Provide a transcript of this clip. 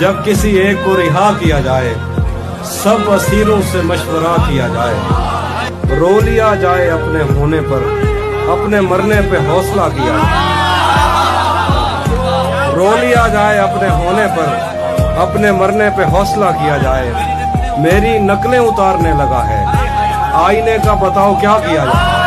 جب کسی ایک کو رہا کیا جائے، سب اسیروں سے مشورہ کیا جائے۔ رو لیا جائے اپنے ہونے پر، اپنے مرنے پہ حوصلہ کیا۔ جائے رو لیا جائے اپنے ہونے پر، اپنے مرنے پہ حوصلہ کیا جائے۔ میری نقلیں اتارنے لگا ہے۔ آئینے کا بتاؤ کیا کیا جائے؟